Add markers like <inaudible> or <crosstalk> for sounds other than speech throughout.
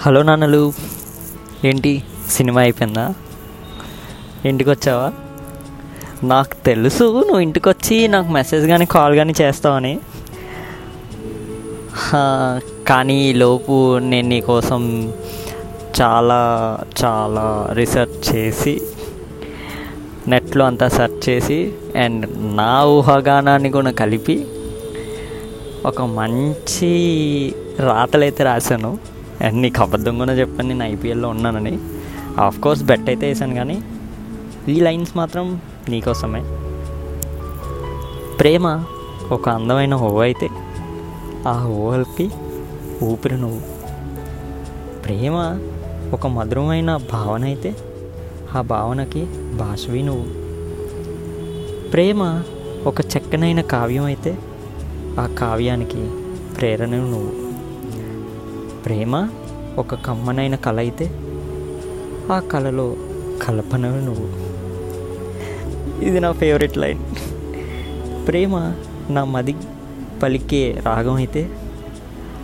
Hello నాన్నలు. ఏంటి? Cinema అయిపోయిందా? ఇంటికి వచ్చావా నాకు తెలుసు నువ్వు ఇంటికి వచ్చి నాకు మెసేజ్ కానీ కాల్ కానీ చేస్తావని. కానీ ఈలోపు నేను నీకోసం చాలా చాలా రీసెర్చ్ చేసి నెట్లో అంతా సెర్చ్ చేసి అండ్ నా ఊహాగానాన్ని కూడా కలిపి ఒక మంచి రాతలైతే రాశాను. అండ్ నీకు అబద్ధం కూడా చెప్పాను నేను ఐపీఎల్లో ఉన్నానని. ఆఫ్ కోర్స్ బెట్ అయితే వేసాను కానీ ఈ లైన్స్ మాత్రం నీకోసమే ప్రేమ ఒక అందమైన హోవ అయితే ఆ హోవల్కి ఊపిరి నువ్వు. ప్రేమ ఒక మధురమైన భావన అయితే ఆ భావనకి భాషవి నువ్వు. ప్రేమ ఒక చక్కనైన కావ్యం అయితే ఆ కావ్యానికి ప్రేరణ నువ్వు. ప్రేమ ఒక కమ్మనైన కళ అయితే ఆ కళలో కల్పన నువ్వు. ఇది నా ఫేవరెట్ లైన్ ప్రేమ నా మది పలికే రాగం అయితే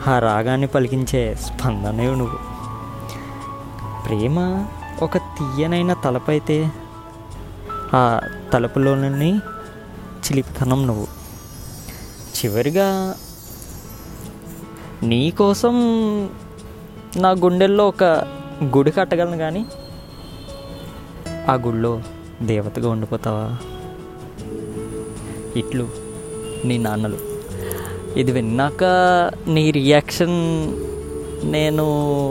ఆ రాగాన్ని పలికించే స్పందనే నువ్వు. ప్రేమ ఒక తీయనైన తలపైతే ఆ తలుపులోని చిలిపితనం నువ్వు. చివరిగా నీకోసం నా గుండెల్లో ఒక గుడి కట్టగలను కానీ ఆ గుడిలో దేవతగా ఉండిపోతావా? ఇట్లు నీ నాన్నలు. ఇది విన్నాక నీ రియాక్షన్ నేను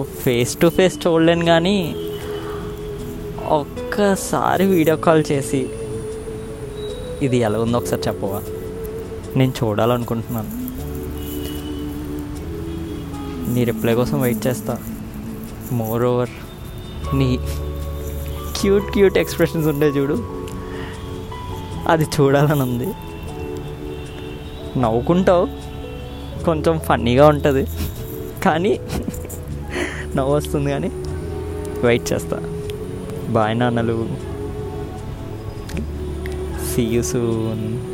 ఫేస్ టు ఫేస్ చూడలేను కానీ ఒక్కసారి వీడియో కాల్ చేసి ఇది ఎలా ఉందో ఒకసారి చెప్పవా? నేను చూడాలనుకుంటున్నాను. నీ రిప్లై కోసం వెయిట్ చేస్తా. మోర్ ఓవర్ నీ క్యూట్ క్యూట్ ఎక్స్ప్రెషన్స్ ఉంటాయి చూడు. అది చూడాలని ఉంది. నవ్వుకుంటావు. కొంచెం ఫన్నీగా ఉంటుంది. కానీ <laughs> నవ్వు వస్తుంది కానీ వెయిట్ చేస్తా. బాయ్ నాన్నలు. See you soon